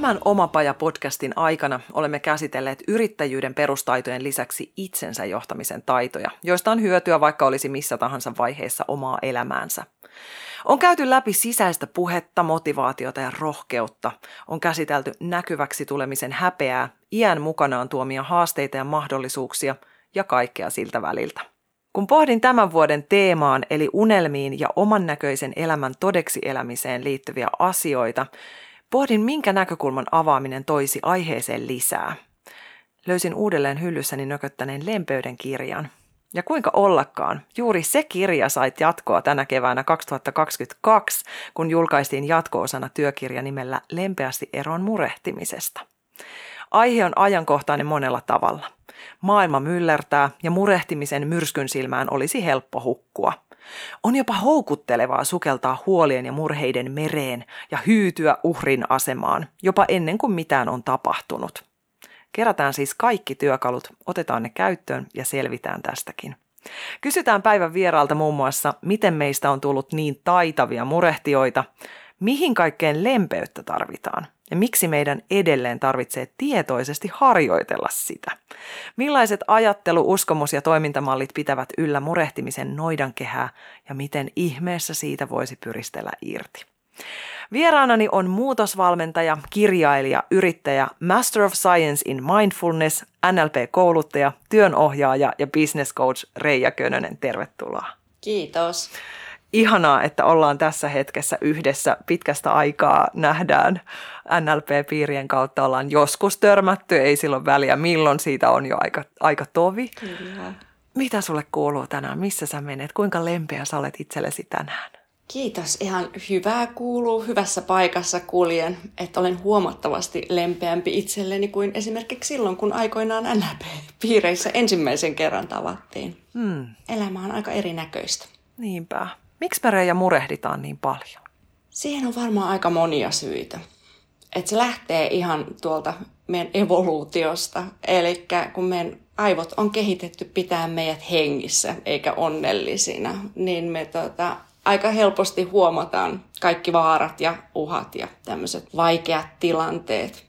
Tämän Omapaja-podcastin aikana olemme käsitelleet yrittäjyyden perustaitojen lisäksi itsensä johtamisen taitoja, joista on hyötyä vaikka olisi missä tahansa vaiheessa omaa elämäänsä. On käyty läpi sisäistä puhetta, motivaatiota ja rohkeutta. On käsitelty näkyväksi tulemisen häpeää, iän mukanaan tuomia haasteita ja mahdollisuuksia ja kaikkea siltä väliltä. Kun pohdin tämän vuoden teemaan eli unelmiin ja oman näköisen elämän todeksi elämiseen liittyviä asioita, Pohdin, minkä näkökulman avaaminen toisi aiheeseen lisää. Löysin uudelleen hyllyssäni nököttäneen lempeyden kirjan. Ja kuinka ollakaan, juuri se kirja sait jatkoa tänä keväänä 2022, kun julkaistiin jatko-osana työkirja nimellä Lempeästi eron murehtimisesta. Aihe on ajankohtainen monella tavalla. Maailma myllertää ja murehtimisen myrskyn silmään olisi helppo hukkua – on jopa houkuttelevaa sukeltaa huolien ja murheiden mereen ja hyytyä uhrin asemaan, jopa ennen kuin mitään on tapahtunut. Kerätään siis kaikki työkalut, otetaan ne käyttöön ja selvitään tästäkin. Kysytään päivän vieraalta muun muassa, miten meistä on tullut niin taitavia murehtioita, mihin kaikkeen lempeyttä tarvitaan ja miksi meidän edelleen tarvitsee tietoisesti harjoitella sitä. Millaiset ajattelu, uskomus ja toimintamallit pitävät yllä murehtimisen noidankehää ja miten ihmeessä siitä voisi pyristellä irti. Vieraanani on muutosvalmentaja, kirjailija, yrittäjä, Master of Science in Mindfulness, NLP-kouluttaja, työnohjaaja ja business coach Reija Könönen. Tervetuloa. Kiitos ihanaa, että ollaan tässä hetkessä yhdessä pitkästä aikaa, nähdään NLP-piirien kautta, ollaan joskus törmätty, ei silloin väliä milloin, siitä on jo aika, aika tovi. Kyllä. Mitä sulle kuuluu tänään? Missä sä menet? Kuinka lempeä sä olet itsellesi tänään? Kiitos. Ihan hyvää kuuluu. Hyvässä paikassa kuljen, että olen huomattavasti lempeämpi itselleni kuin esimerkiksi silloin, kun aikoinaan NLP-piireissä ensimmäisen kerran tavattiin. Hmm. Elämä on aika erinäköistä. Niinpä. Miksi me Reija murehditaan niin paljon? Siihen on varmaan aika monia syitä. Et se lähtee ihan tuolta meidän evoluutiosta. Eli kun meidän aivot on kehitetty pitää meidät hengissä eikä onnellisina, niin me tota, aika helposti huomataan kaikki vaarat ja uhat ja tämmöiset vaikeat tilanteet.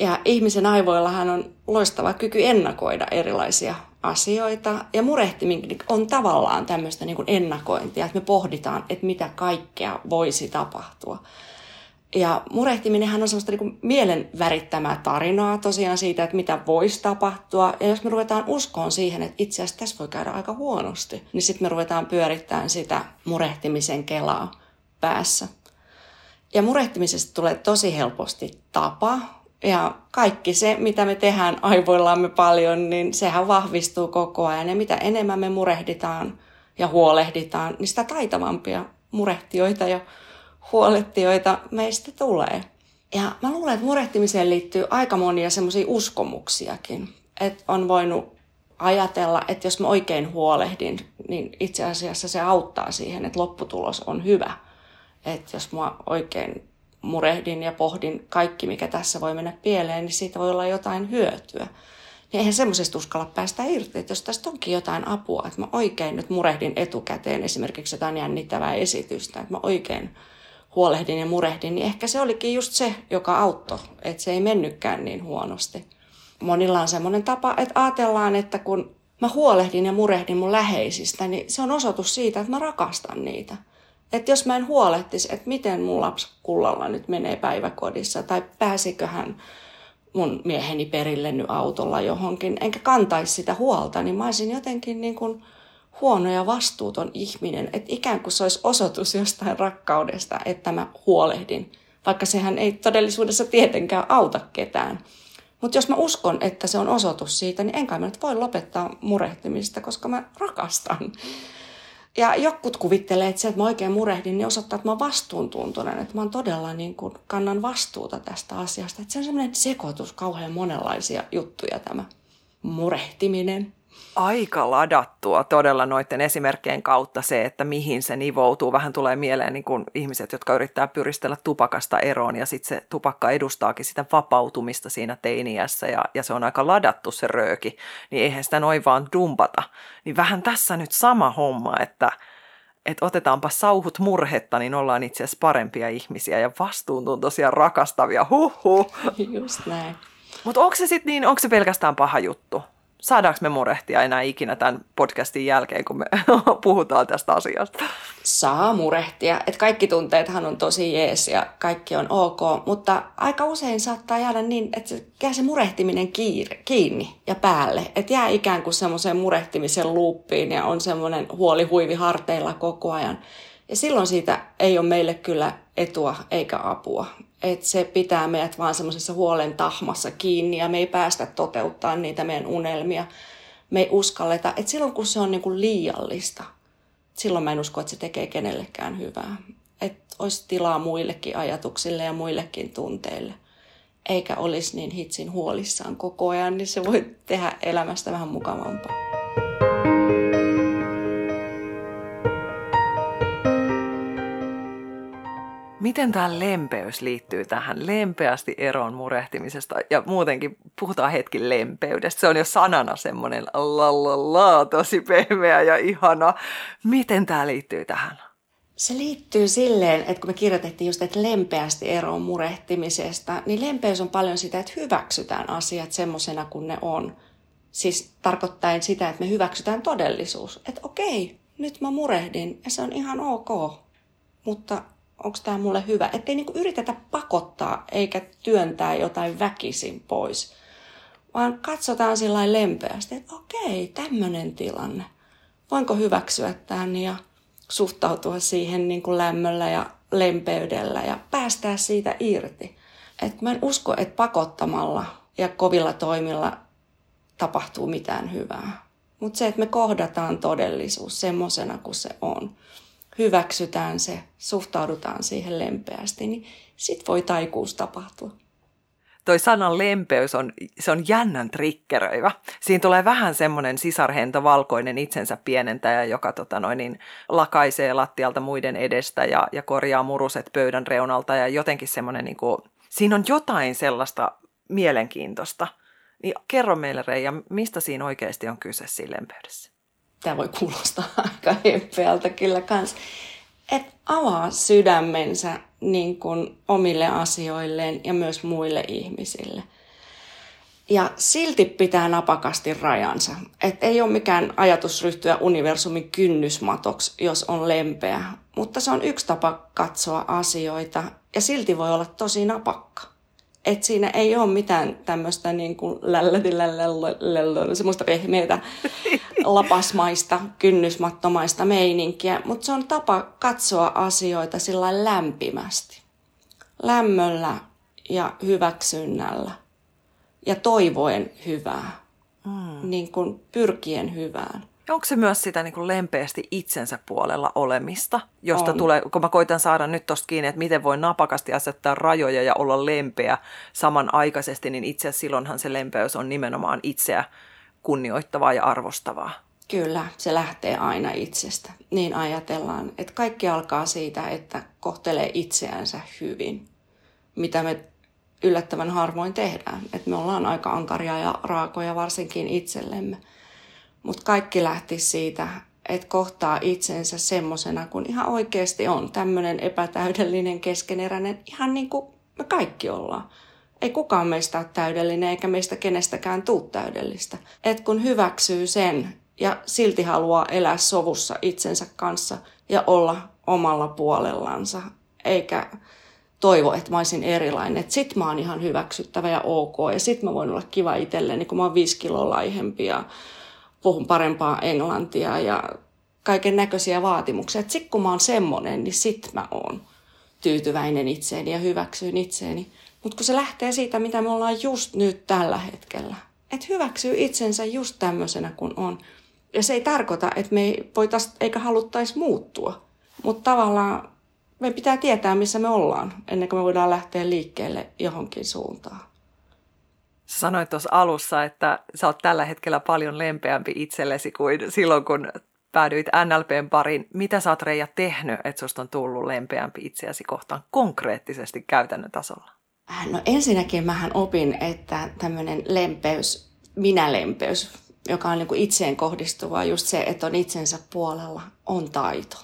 Ja ihmisen aivoillahan on loistava kyky ennakoida erilaisia asioita. Ja murehtiminen on tavallaan tämmöistä niin kuin ennakointia, että me pohditaan, että mitä kaikkea voisi tapahtua. Ja murehtiminenhän on semmoista niin mielen värittämää tarinaa tosiaan siitä, että mitä voisi tapahtua. Ja jos me ruvetaan uskoon siihen, että itse asiassa tässä voi käydä aika huonosti, niin sitten me ruvetaan pyörittämään sitä murehtimisen kelaa päässä. Ja murehtimisesta tulee tosi helposti tapa, ja kaikki se, mitä me tehdään aivoillamme paljon, niin sehän vahvistuu koko ajan. Ja mitä enemmän me murehditaan ja huolehditaan, niin sitä taitavampia murehtioita ja huolehtioita meistä tulee. Ja mä luulen, että murehtimiseen liittyy aika monia semmoisia uskomuksiakin. Että on voinut ajatella, että jos mä oikein huolehdin, niin itse asiassa se auttaa siihen, että lopputulos on hyvä. Että jos mä oikein murehdin ja pohdin kaikki, mikä tässä voi mennä pieleen, niin siitä voi olla jotain hyötyä. Niin eihän semmoisesta uskalla päästä irti, että jos tästä onkin jotain apua, että mä oikein nyt murehdin etukäteen esimerkiksi jotain jännittävää esitystä, että mä oikein huolehdin ja murehdin, niin ehkä se olikin just se, joka auttoi, että se ei mennytkään niin huonosti. Monilla on semmoinen tapa, että ajatellaan, että kun mä huolehdin ja murehdin mun läheisistä, niin se on osoitus siitä, että mä rakastan niitä. Että jos mä en huolehtisi, että miten mun lapsi kullalla nyt menee päiväkodissa tai pääsikö hän mun mieheni perille nyt autolla johonkin, enkä kantaisi sitä huolta, niin mä olisin jotenkin niin kuin huono ja vastuuton ihminen. Että ikään kuin se olisi osoitus jostain rakkaudesta, että mä huolehdin, vaikka sehän ei todellisuudessa tietenkään auta ketään. Mutta jos mä uskon, että se on osoitus siitä, niin enkä mä nyt voi lopettaa murehtimista, koska mä rakastan. Ja jotkut kuvittelee, että se, että mä oikein murehdin, niin osoittaa, että mä oon vastuuntuntoinen, että mä oon todella niin kuin, kannan vastuuta tästä asiasta. Että se on semmoinen sekoitus, kauhean monenlaisia juttuja tämä murehtiminen aika ladattua todella noiden esimerkkien kautta se, että mihin se nivoutuu. Vähän tulee mieleen niin kuin ihmiset, jotka yrittää pyristellä tupakasta eroon ja sitten se tupakka edustaakin sitä vapautumista siinä teiniässä ja, ja se on aika ladattu se rööki, niin eihän sitä noin vaan dumpata. Niin vähän tässä nyt sama homma, että, että otetaanpa sauhut murhetta, niin ollaan itse asiassa parempia ihmisiä ja vastuuntuntoisia rakastavia. Huhhuh. Just näin. Mutta onko se sitten niin, onko se pelkästään paha juttu? Saadaanko me murehtia enää ikinä tämän podcastin jälkeen, kun me puhutaan tästä asiasta? Saa murehtia. Että kaikki tunteethan on tosi jees ja kaikki on ok, mutta aika usein saattaa jäädä niin, että jää se murehtiminen kiire, kiinni ja päälle. Että jää ikään kuin semmoiseen murehtimisen luuppiin ja on semmoinen huoli huivi harteilla koko ajan. Ja silloin siitä ei ole meille kyllä etua eikä apua että se pitää meidät vaan semmoisessa huolen tahmassa kiinni ja me ei päästä toteuttaa niitä meidän unelmia. Me ei uskalleta, että silloin kun se on niin kuin liiallista, silloin mä en usko, että se tekee kenellekään hyvää. Että olisi tilaa muillekin ajatuksille ja muillekin tunteille. Eikä olisi niin hitsin huolissaan koko ajan, niin se voi tehdä elämästä vähän mukavampaa. Miten tämä lempeys liittyy tähän lempeästi eroon murehtimisesta ja muutenkin puhutaan hetki lempeydestä. Se on jo sanana semmoinen la tosi pehmeä ja ihana. Miten tämä liittyy tähän? Se liittyy silleen, että kun me kirjoitettiin just, että lempeästi eroon murehtimisesta, niin lempeys on paljon sitä, että hyväksytään asiat semmoisena kuin ne on. Siis tarkoittaen sitä, että me hyväksytään todellisuus. Että okei, nyt mä murehdin ja se on ihan ok, mutta onko tämä mulle hyvä. Ettei niinku yritetä pakottaa eikä työntää jotain väkisin pois, vaan katsotaan sillä lempeästi, että okei, tämmöinen tilanne. Voinko hyväksyä tämän ja suhtautua siihen niin kuin lämmöllä ja lempeydellä ja päästää siitä irti. Et mä en usko, että pakottamalla ja kovilla toimilla tapahtuu mitään hyvää. Mutta se, että me kohdataan todellisuus semmoisena kuin se on, hyväksytään se, suhtaudutaan siihen lempeästi, niin sit voi taikuus tapahtua. Toi sanan lempeys on, se on jännän trikkeröivä. Siinä tulee vähän semmoinen sisarhento valkoinen itsensä pienentäjä, joka tota noin, niin, lakaisee lattialta muiden edestä ja, ja korjaa muruset pöydän reunalta ja jotenkin semmoinen, niin kuin, siinä on jotain sellaista mielenkiintoista. Niin kerro meille Reija, mistä siinä oikeasti on kyse siinä lempeydessä? Tämä voi kuulostaa aika heppeältä kyllä kans, että avaa sydämensä niin kuin omille asioilleen ja myös muille ihmisille. Ja silti pitää napakasti rajansa. Et ei ole mikään ajatus ryhtyä universumin kynnysmatoksi, jos on lempeä. Mutta se on yksi tapa katsoa asioita ja silti voi olla tosi napakka. Et siinä ei ole mitään tämmöistä niin kuin semmoista pehmeitä lapasmaista, kynnysmattomaista meininkiä, mutta se on tapa katsoa asioita sillä lämpimästi. Lämmöllä ja hyväksynnällä ja toivoen hyvää, mm. niin kuin pyrkien hyvään. Onko se myös sitä niin kuin lempeästi itsensä puolella olemista, josta on. tulee, kun mä koitan saada nyt tosta kiinni, että miten voi napakasti asettaa rajoja ja olla lempeä samanaikaisesti, niin itse asiassa silloinhan se lempeys on nimenomaan itseä kunnioittavaa ja arvostavaa. Kyllä, se lähtee aina itsestä. Niin ajatellaan, että kaikki alkaa siitä, että kohtelee itseänsä hyvin, mitä me yllättävän harvoin tehdään. Että me ollaan aika ankaria ja raakoja varsinkin itsellemme. Mutta kaikki lähti siitä, että kohtaa itsensä semmosena kuin ihan oikeasti on. Tämmöinen epätäydellinen, keskeneräinen, ihan niin kuin me kaikki ollaan. Ei kukaan meistä ole täydellinen eikä meistä kenestäkään tuu täydellistä. Et kun hyväksyy sen ja silti haluaa elää sovussa itsensä kanssa ja olla omalla puolellansa, eikä toivo, että mä olisin erilainen. Että sit mä oon ihan hyväksyttävä ja ok ja sit mä voin olla kiva itselleni, kun mä oon viisi kiloa laihempi ja puhun parempaa englantia ja kaiken näköisiä vaatimuksia. Että sit kun mä oon semmonen, niin sit mä oon tyytyväinen itseeni ja hyväksyn itseeni. Mutta kun se lähtee siitä, mitä me ollaan just nyt tällä hetkellä. Että hyväksyy itsensä just tämmöisenä kuin on. Ja se ei tarkoita, että me ei voitais, eikä haluttaisi muuttua. Mutta tavallaan me pitää tietää, missä me ollaan, ennen kuin me voidaan lähteä liikkeelle johonkin suuntaan. Sä sanoit tuossa alussa, että sä oot tällä hetkellä paljon lempeämpi itsellesi kuin silloin, kun päädyit NLPn pariin. Mitä sä oot Reija tehnyt, että susta on tullut lempeämpi itseäsi kohtaan konkreettisesti käytännön tasolla? Äh, no ensinnäkin mähän opin, että tämmöinen lempeys, minä-lempeys, joka on niin kuin itseen kohdistuvaa, just se, että on itsensä puolella, on taito.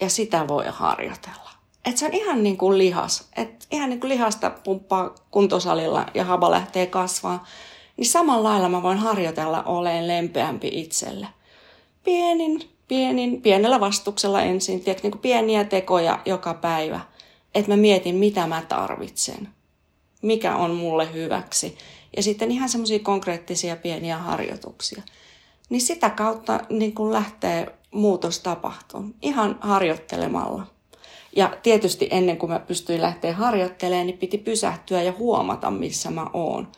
Ja sitä voi harjoitella. Et se on ihan niin kuin lihas. Et ihan niin kuin lihasta pumppaa kuntosalilla ja haba lähtee kasvaa. Niin samalla lailla mä voin harjoitella oleen lempeämpi itselle. Pienin, pienin, pienellä vastuksella ensin. Tiedätkö, niin kuin pieniä tekoja joka päivä. Että mä mietin, mitä mä tarvitsen. Mikä on mulle hyväksi. Ja sitten ihan semmoisia konkreettisia pieniä harjoituksia. Niin sitä kautta niin kuin lähtee muutos tapahtumaan. Ihan harjoittelemalla. Ja tietysti ennen kuin mä pystyin lähteä harjoittelemaan, niin piti pysähtyä ja huomata, missä mä oon.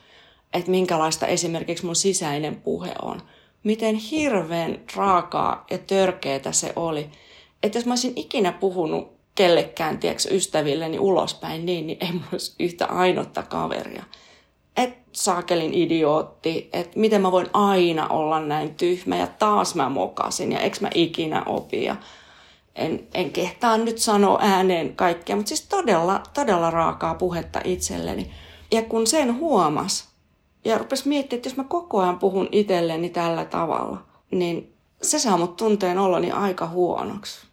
Että minkälaista esimerkiksi mun sisäinen puhe on. Miten hirveän raakaa ja törkeetä se oli. Että jos mä olisin ikinä puhunut kellekään, tiedätkö, ystävilleni ulospäin niin, niin ei mulla olisi yhtä ainotta kaveria. Et saakelin idiootti, että miten mä voin aina olla näin tyhmä ja taas mä mokasin ja eikö mä ikinä opia en, en kehtaa nyt sanoa ääneen kaikkea, mutta siis todella, todella raakaa puhetta itselleni. Ja kun sen huomas ja rupes miettimään, että jos mä koko ajan puhun itselleni tällä tavalla, niin se saa mut tunteen oloni aika huonoksi.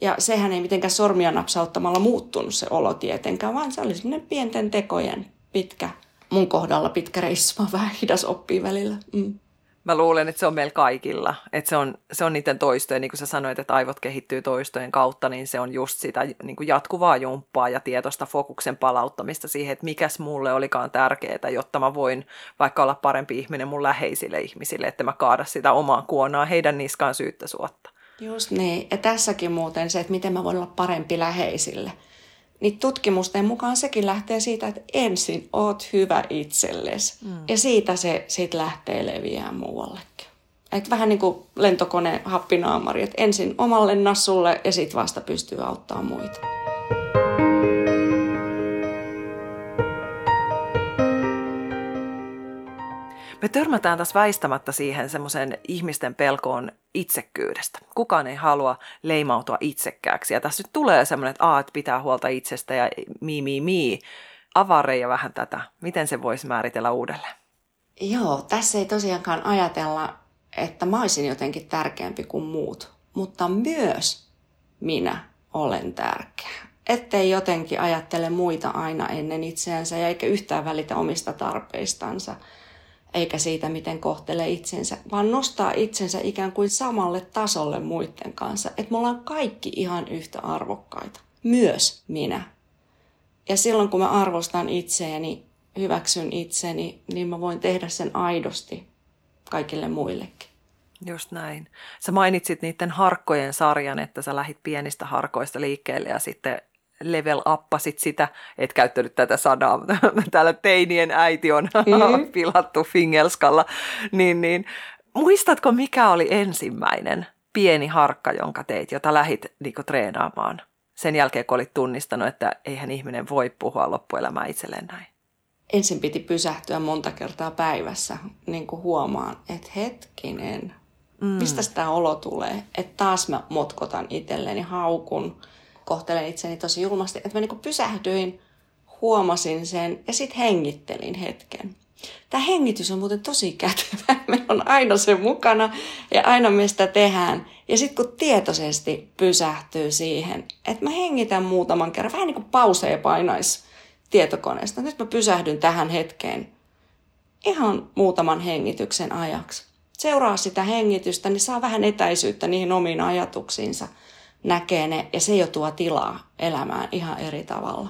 Ja sehän ei mitenkään sormia napsauttamalla muuttunut se olo tietenkään, vaan se oli semmoinen pienten tekojen pitkä, mun kohdalla pitkä reissu, vaan vähän hidas oppii välillä. Mm. Mä luulen, että se on meillä kaikilla. Että se on, se on niiden toistojen, niin kuin sä sanoit, että aivot kehittyy toistojen kautta, niin se on just sitä niin kuin jatkuvaa jumppaa ja tietoista fokuksen palauttamista siihen, että mikäs mulle olikaan tärkeää, jotta mä voin vaikka olla parempi ihminen mun läheisille ihmisille, että mä kaada sitä omaa kuonaa heidän niskaan syyttä suotta. Just niin. Ja tässäkin muuten se, että miten mä voin olla parempi läheisille – niin tutkimusten mukaan sekin lähtee siitä, että ensin oot hyvä itsellesi. Mm. Ja siitä se sit lähtee leviämään muuallekin. Et vähän niin kuin lentokone happinaamari, että ensin omalle nassulle ja sitten vasta pystyy auttamaan muita. Me törmätään tässä väistämättä siihen semmoisen ihmisten pelkoon itsekkyydestä. Kukaan ei halua leimautua itsekkääksi. Ja tässä nyt tulee semmoinen, että, että pitää huolta itsestä ja mi, mi, mi. Avaa vähän tätä. Miten se voisi määritellä uudelleen? Joo, tässä ei tosiaankaan ajatella, että mä olisin jotenkin tärkeämpi kuin muut. Mutta myös minä olen tärkeä. Ettei jotenkin ajattele muita aina ennen itseänsä ja eikä yhtään välitä omista tarpeistansa – eikä siitä, miten kohtelee itsensä, vaan nostaa itsensä ikään kuin samalle tasolle muiden kanssa. Että me ollaan kaikki ihan yhtä arvokkaita. Myös minä. Ja silloin, kun mä arvostan itseäni, hyväksyn itseni, niin mä voin tehdä sen aidosti kaikille muillekin. Just näin. Sä mainitsit niiden harkkojen sarjan, että sä lähit pienistä harkoista liikkeelle ja sitten level uppasit sitä, et käyttänyt tätä sanaa, täällä teinien äiti on mm. pilattu fingelskalla, niin, niin muistatko mikä oli ensimmäinen pieni harkka, jonka teit, jota lähit niin treenaamaan sen jälkeen, kun olit tunnistanut, että eihän ihminen voi puhua loppuelämää itselleen näin? Ensin piti pysähtyä monta kertaa päivässä, niin kuin huomaan, että hetkinen, mm. mistä sitä olo tulee, että taas mä motkotan itselleni haukun, kohtelen itseni tosi julmasti, että mä niin pysähdyin, huomasin sen ja sitten hengittelin hetken. Tämä hengitys on muuten tosi kätevä. Meillä on aina se mukana ja aina me sitä tehdään. Ja sitten kun tietoisesti pysähtyy siihen, että mä hengitän muutaman kerran, vähän niin kuin pauseja painaisi tietokoneesta. Nyt mä pysähdyn tähän hetkeen ihan muutaman hengityksen ajaksi. Seuraa sitä hengitystä, niin saa vähän etäisyyttä niihin omiin ajatuksiinsa – näkee ne ja se jo tuo tilaa elämään ihan eri tavalla.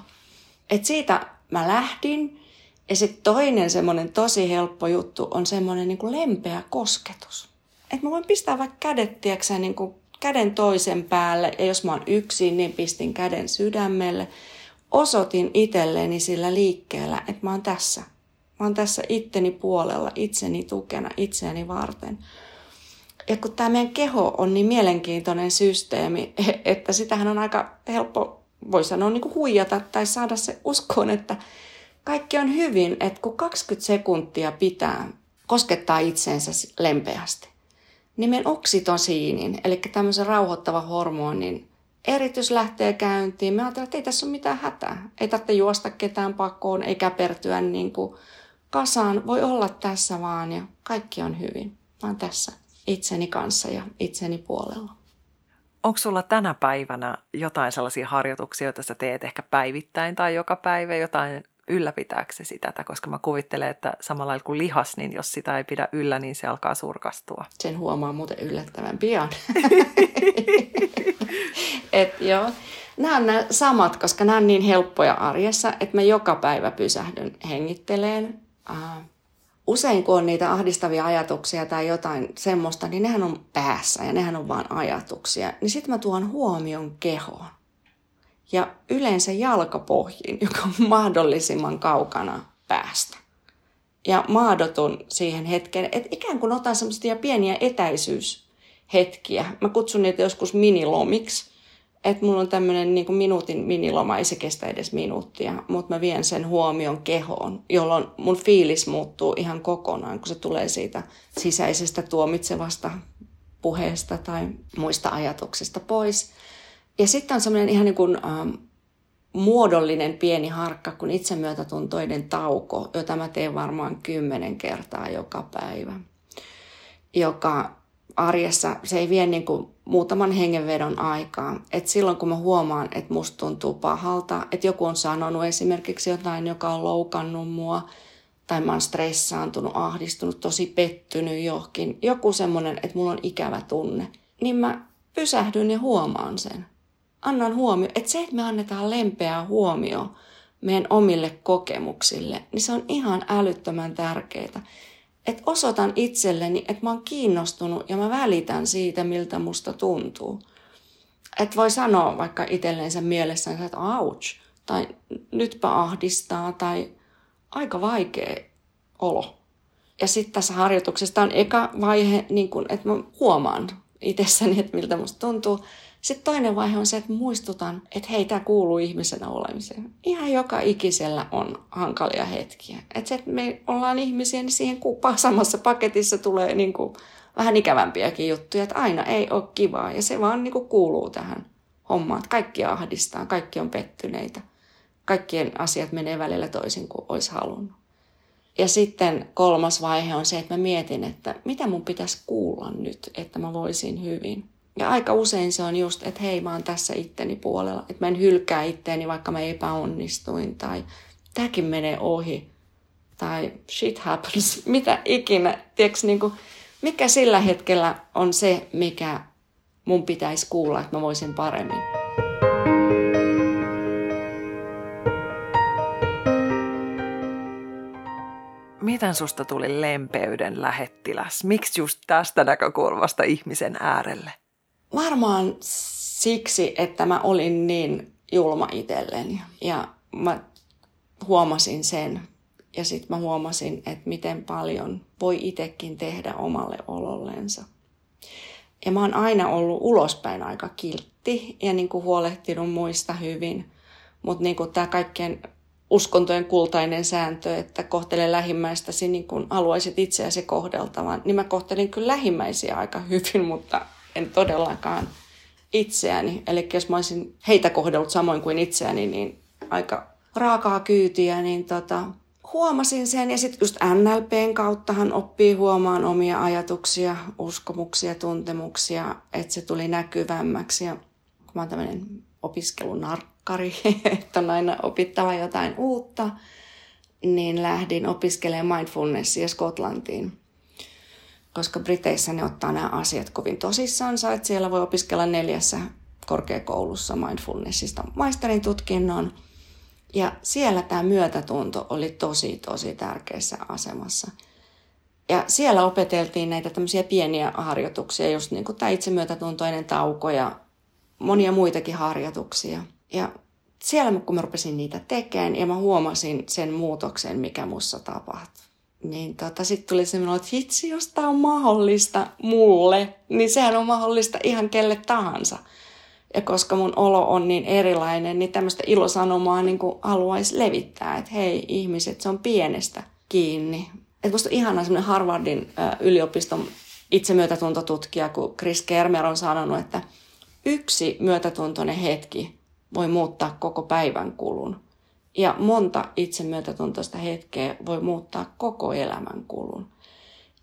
Et siitä mä lähdin ja sitten toinen semmoinen tosi helppo juttu on semmoinen niin lempeä kosketus. Että mä voin pistää vaikka kädet, tiedätkö, niin kuin käden toisen päälle ja jos mä oon yksin, niin pistin käden sydämelle. Osoitin itselleni sillä liikkeellä, että mä oon tässä. Mä oon tässä itteni puolella, itseni tukena, itseäni varten. Ja kun tämä meidän keho on niin mielenkiintoinen systeemi, että sitähän on aika helppo, voi sanoa, niin kuin huijata tai saada se uskoon, että kaikki on hyvin, että kun 20 sekuntia pitää koskettaa itseensä lempeästi, niin meidän oksitosiinin, eli tämmöisen rauhoittava hormonin eritys lähtee käyntiin. Me ajatellaan, että ei tässä ole mitään hätää. Ei tarvitse juosta ketään pakoon, ei käpertyä niin kuin kasaan. Voi olla tässä vaan ja kaikki on hyvin. Oon tässä itseni kanssa ja itseni puolella. Onko sulla tänä päivänä jotain sellaisia harjoituksia, joita sä teet ehkä päivittäin tai joka päivä, jotain ylläpitääksesi tätä, koska mä kuvittelen, että samalla lailla kuin lihas, niin jos sitä ei pidä yllä, niin se alkaa surkastua. Sen huomaa muuten yllättävän pian. Et joo. Nämä on nämä samat, koska nämä on niin helppoja arjessa, että mä joka päivä pysähdyn hengitteleen. Usein kun on niitä ahdistavia ajatuksia tai jotain semmoista, niin nehän on päässä ja nehän on vain ajatuksia. Niin sitten mä tuon huomion kehoon ja yleensä jalkapohjiin, joka on mahdollisimman kaukana päästä. Ja maadotun siihen hetkeen, että ikään kuin otan semmoisia pieniä etäisyyshetkiä. Mä kutsun niitä joskus minilomiksi, että mulla on tämmöinen niin kuin minuutin miniloma, ei se kestä edes minuuttia, mutta mä vien sen huomion kehoon, jolloin mun fiilis muuttuu ihan kokonaan, kun se tulee siitä sisäisestä tuomitsevasta puheesta tai muista ajatuksista pois. Ja sitten on semmoinen ihan niin kuin, ähm, muodollinen pieni harkka kuin itsemyötätuntoiden tauko, jota mä teen varmaan kymmenen kertaa joka päivä. Joka arjessa, se ei vie niin kuin muutaman hengenvedon aikaa. Et silloin kun mä huomaan, että musta tuntuu pahalta, että joku on sanonut esimerkiksi jotain, joka on loukannut mua, tai mä oon stressaantunut, ahdistunut, tosi pettynyt johonkin, joku semmoinen, että mulla on ikävä tunne, niin mä pysähdyn ja huomaan sen annan huomio, että se, että me annetaan lempeää huomio meidän omille kokemuksille, niin se on ihan älyttömän tärkeää. Että osoitan itselleni, että mä oon kiinnostunut ja mä välitän siitä, miltä musta tuntuu. Että voi sanoa vaikka itselleensä mielessään, että ouch, tai nytpä ahdistaa, tai aika vaikea olo. Ja sitten tässä harjoituksessa on eka vaihe, niin kun, että mä huomaan itsessäni, että miltä musta tuntuu. Sitten toinen vaihe on se, että muistutan, että hei, tämä kuuluu ihmisenä olemiseen. Ihan joka ikisellä on hankalia hetkiä. Että se, että me ollaan ihmisiä, niin siihen samassa paketissa tulee niin kuin vähän ikävämpiäkin juttuja, että aina ei ole kivaa. Ja se vaan niin kuin kuuluu tähän hommaan, että kaikki ahdistaa, kaikki on pettyneitä. Kaikkien asiat menee välillä toisin kuin olisi halunnut. Ja sitten kolmas vaihe on se, että mä mietin, että mitä mun pitäisi kuulla nyt, että mä voisin hyvin. Ja aika usein se on just, että hei, mä oon tässä itteni puolella. Että mä en hylkää itteeni, vaikka mä epäonnistuin. Tai tämäkin menee ohi. Tai shit happens. Mitä ikinä. Tiedätkö, niin kuin, mikä sillä hetkellä on se, mikä mun pitäisi kuulla, että mä voisin paremmin. Miten susta tuli lempeyden lähettiläs? Miksi just tästä näkökulmasta ihmisen äärelle? Varmaan siksi, että mä olin niin julma itselleni ja mä huomasin sen ja sitten mä huomasin, että miten paljon voi itsekin tehdä omalle olollensa. Ja mä oon aina ollut ulospäin aika kiltti ja niin kuin huolehtinut muista hyvin. Mutta niin tämä kaikkien uskontojen kultainen sääntö, että kohtele lähimmäistäsi niin kuin haluaisit itseäsi kohdeltavan, niin mä kohtelin kyllä lähimmäisiä aika hyvin, mutta en todellakaan itseäni. Eli jos mä olisin heitä kohdellut samoin kuin itseäni, niin aika raakaa kyytiä, niin tota, huomasin sen. Ja sitten just NLPn kauttahan oppii huomaan omia ajatuksia, uskomuksia, tuntemuksia, että se tuli näkyvämmäksi. Ja kun mä oon tämmöinen opiskelunarkkari, että on aina opittava jotain uutta, niin lähdin opiskelemaan mindfulnessia Skotlantiin koska Briteissä ne ottaa nämä asiat kovin tosissansa, että siellä voi opiskella neljässä korkeakoulussa mindfulnessista maisterin tutkinnon. Ja siellä tämä myötätunto oli tosi, tosi tärkeässä asemassa. Ja siellä opeteltiin näitä tämmöisiä pieniä harjoituksia, just niin kuin tämä itsemyötätuntoinen tauko ja monia muitakin harjoituksia. Ja siellä kun mä rupesin niitä tekemään ja mä huomasin sen muutoksen, mikä mussa tapahtui. Niin tota, sitten tuli semmoinen, että hitsi, jos tämä on mahdollista mulle, niin sehän on mahdollista ihan kelle tahansa. Ja koska mun olo on niin erilainen, niin tämmöistä ilosanomaa niin haluaisi levittää, että hei ihmiset, se on pienestä kiinni. Että musta on ihana semmoinen Harvardin yliopiston itsemyötätuntotutkija, kun Chris Kermer on sanonut, että yksi myötätuntoinen hetki voi muuttaa koko päivän kulun. Ja monta itsemyötätuntoista hetkeä voi muuttaa koko elämän kulun.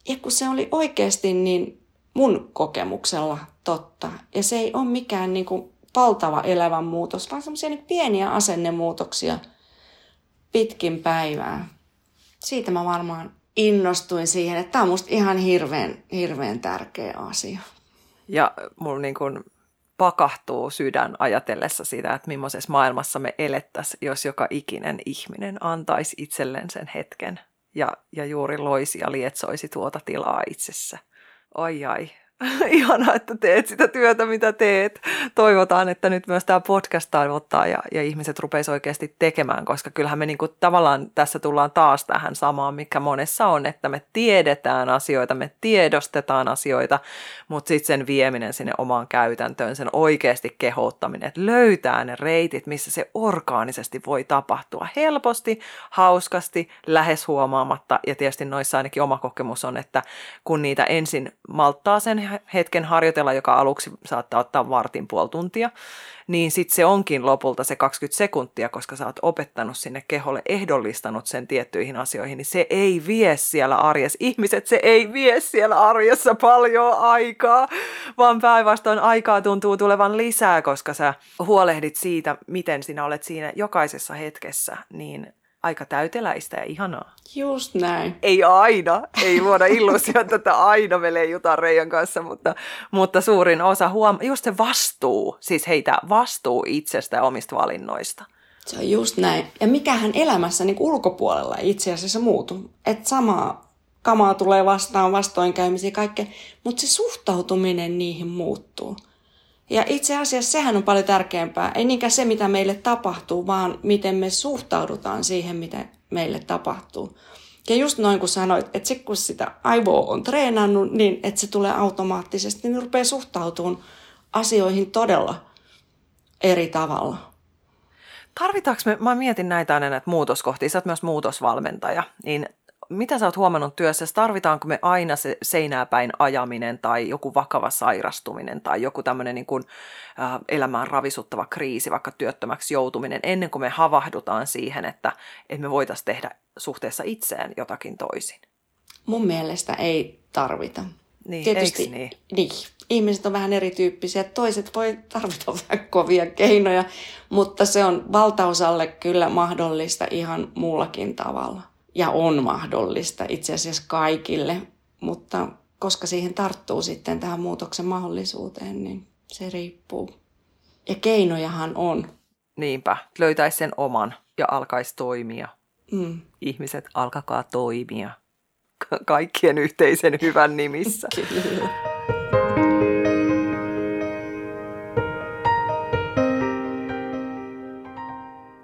Ja kun se oli oikeasti niin mun kokemuksella totta. Ja se ei ole mikään niin kuin valtava elävän muutos, vaan semmoisia niin pieniä asennemuutoksia pitkin päivää. Siitä mä varmaan innostuin siihen, että tämä on musta ihan hirveän, hirveän tärkeä asia. Ja mulla niin kuin pakahtuu sydän ajatellessa sitä, että millaisessa maailmassa me elettäisiin, jos joka ikinen ihminen antaisi itselleen sen hetken ja, ja juuri loisi ja lietsoisi tuota tilaa itsessä. Oi ai, Ihanaa, että teet sitä työtä, mitä teet. Toivotaan, että nyt myös tämä podcast tavoittaa ja, ja ihmiset rupeisi oikeasti tekemään, koska kyllähän me niinku tavallaan tässä tullaan taas tähän samaan, mikä monessa on, että me tiedetään asioita, me tiedostetaan asioita, mutta sitten sen vieminen sinne omaan käytäntöön, sen oikeasti kehouttaminen, että löytää ne reitit, missä se orgaanisesti voi tapahtua helposti, hauskasti, lähes huomaamatta ja tietysti noissa ainakin oma kokemus on, että kun niitä ensin malttaa sen hetken harjoitella, joka aluksi saattaa ottaa vartin puoli tuntia, niin sitten se onkin lopulta se 20 sekuntia, koska sä oot opettanut sinne keholle, ehdollistanut sen tiettyihin asioihin, niin se ei vie siellä arjessa. Ihmiset, se ei vie siellä arjessa paljon aikaa, vaan päinvastoin aikaa tuntuu tulevan lisää, koska sä huolehdit siitä, miten sinä olet siinä jokaisessa hetkessä, niin aika täyteläistä ja ihanaa. Just näin. Ei aina, ei luoda illuusiota, että aina me leijutaan Reijan kanssa, mutta, mutta suurin osa huom... just se vastuu, siis heitä vastuu itsestä ja omista valinnoista. Se on just näin. Ja mikähän elämässä niin ulkopuolella itse asiassa muutu. Että samaa kamaa tulee vastaan, vastoinkäymisiä ja kaikkea, mutta se suhtautuminen niihin muuttuu. Ja itse asiassa sehän on paljon tärkeämpää. Ei niinkään se, mitä meille tapahtuu, vaan miten me suhtaudutaan siihen, mitä meille tapahtuu. Ja just noin kun sanoit, että se kun sitä aivoa on treenannut, niin että se tulee automaattisesti, niin rupeaa suhtautumaan asioihin todella eri tavalla. Tarvitaanko me, mä mietin näitä aina näitä muutoskohtia, sä oot myös muutosvalmentaja, niin mitä sä oot huomannut työssä, tarvitaanko me aina se seinääpäin ajaminen tai joku vakava sairastuminen tai joku tämmöinen niin kuin, äh, elämään ravisuttava kriisi, vaikka työttömäksi joutuminen, ennen kuin me havahdutaan siihen, että, että me voitaisiin tehdä suhteessa itseen jotakin toisin? Mun mielestä ei tarvita. Niin, Tietysti, niin? niin? Ihmiset on vähän erityyppisiä. Toiset voi tarvita vähän kovia keinoja, mutta se on valtaosalle kyllä mahdollista ihan muullakin tavalla ja on mahdollista itse asiassa kaikille, mutta koska siihen tarttuu sitten tähän muutoksen mahdollisuuteen, niin se riippuu. Ja keinojahan on. Niinpä, löytäisi sen oman ja alkaisi toimia. Mm. Ihmiset, alkakaa toimia kaikkien yhteisen hyvän nimissä. Kyllä.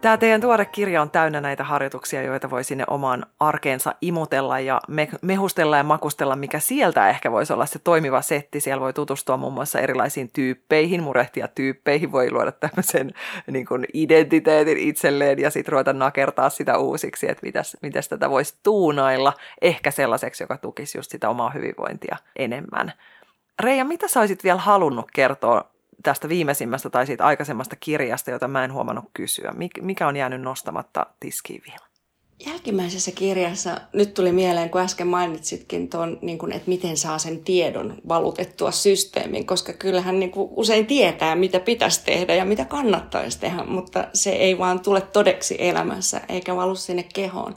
Tämä teidän tuore kirja on täynnä näitä harjoituksia, joita voi sinne omaan arkeensa imutella ja me- mehustella ja makustella, mikä sieltä ehkä voisi olla se toimiva setti. Siellä voi tutustua muun muassa erilaisiin tyyppeihin, murehtia tyyppeihin, voi luoda tämmöisen niin kuin identiteetin itselleen ja sitten ruveta nakertaa sitä uusiksi, että mitäs, mitäs tätä voisi tuunailla ehkä sellaiseksi, joka tukisi just sitä omaa hyvinvointia enemmän. Reija, mitä sä olisit vielä halunnut kertoa tästä viimeisimmästä tai siitä aikaisemmasta kirjasta, jota mä en huomannut kysyä? Mikä on jäänyt nostamatta tiskiin vielä? Jälkimmäisessä kirjassa nyt tuli mieleen, kun äsken mainitsitkin tuon, niin kuin, että miten saa sen tiedon valutettua systeemiin, koska kyllähän niin kuin usein tietää, mitä pitäisi tehdä ja mitä kannattaisi tehdä, mutta se ei vaan tule todeksi elämässä eikä valu sinne kehoon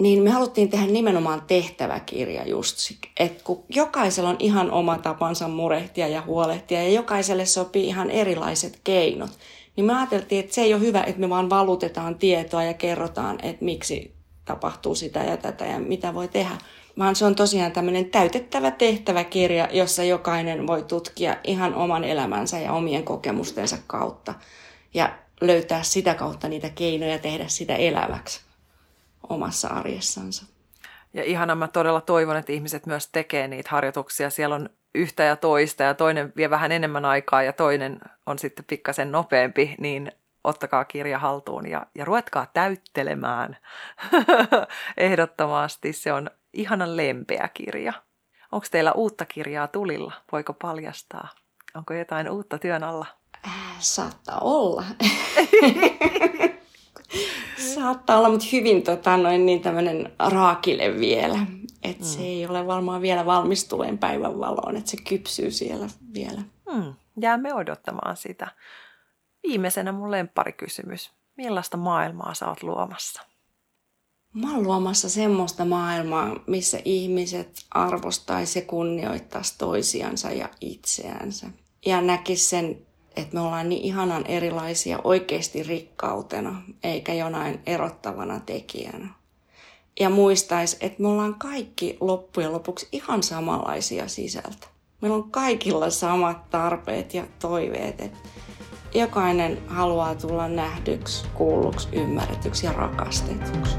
niin me haluttiin tehdä nimenomaan tehtäväkirja just, että kun jokaisella on ihan oma tapansa murehtia ja huolehtia ja jokaiselle sopii ihan erilaiset keinot, niin me ajateltiin, että se ei ole hyvä, että me vaan valutetaan tietoa ja kerrotaan, että miksi tapahtuu sitä ja tätä ja mitä voi tehdä, vaan se on tosiaan tämmöinen täytettävä tehtäväkirja, jossa jokainen voi tutkia ihan oman elämänsä ja omien kokemustensa kautta ja löytää sitä kautta niitä keinoja tehdä sitä eläväksi omassa arjessansa. Ja ihana, mä todella toivon, että ihmiset myös tekee niitä harjoituksia. Siellä on yhtä ja toista ja toinen vie vähän enemmän aikaa ja toinen on sitten pikkasen nopeampi, niin ottakaa kirja haltuun ja, ja ruvetkaa täyttelemään. Ehdottomasti se on ihanan lempeä kirja. Onko teillä uutta kirjaa tulilla? Voiko paljastaa? Onko jotain uutta työn alla? Äh, saattaa olla. saattaa olla, mutta hyvin tota, noin niin tämmöinen raakile vielä. Et mm. se ei ole varmaan vielä valmis tuleen päivän valoon, että se kypsyy siellä vielä. Mm. Jäämme odottamaan sitä. Viimeisenä mun kysymys. Millaista maailmaa sä oot luomassa? Mä oon luomassa semmoista maailmaa, missä ihmiset arvostaisi ja kunnioittaisi toisiansa ja itseänsä. Ja näkis sen, että me ollaan niin ihanan erilaisia oikeasti rikkautena, eikä jonain erottavana tekijänä. Ja muistais, että me ollaan kaikki loppujen lopuksi ihan samanlaisia sisältä. Meillä on kaikilla samat tarpeet ja toiveet, että jokainen haluaa tulla nähdyksi, kuulluksi, ymmärretyksi ja rakastetuksi.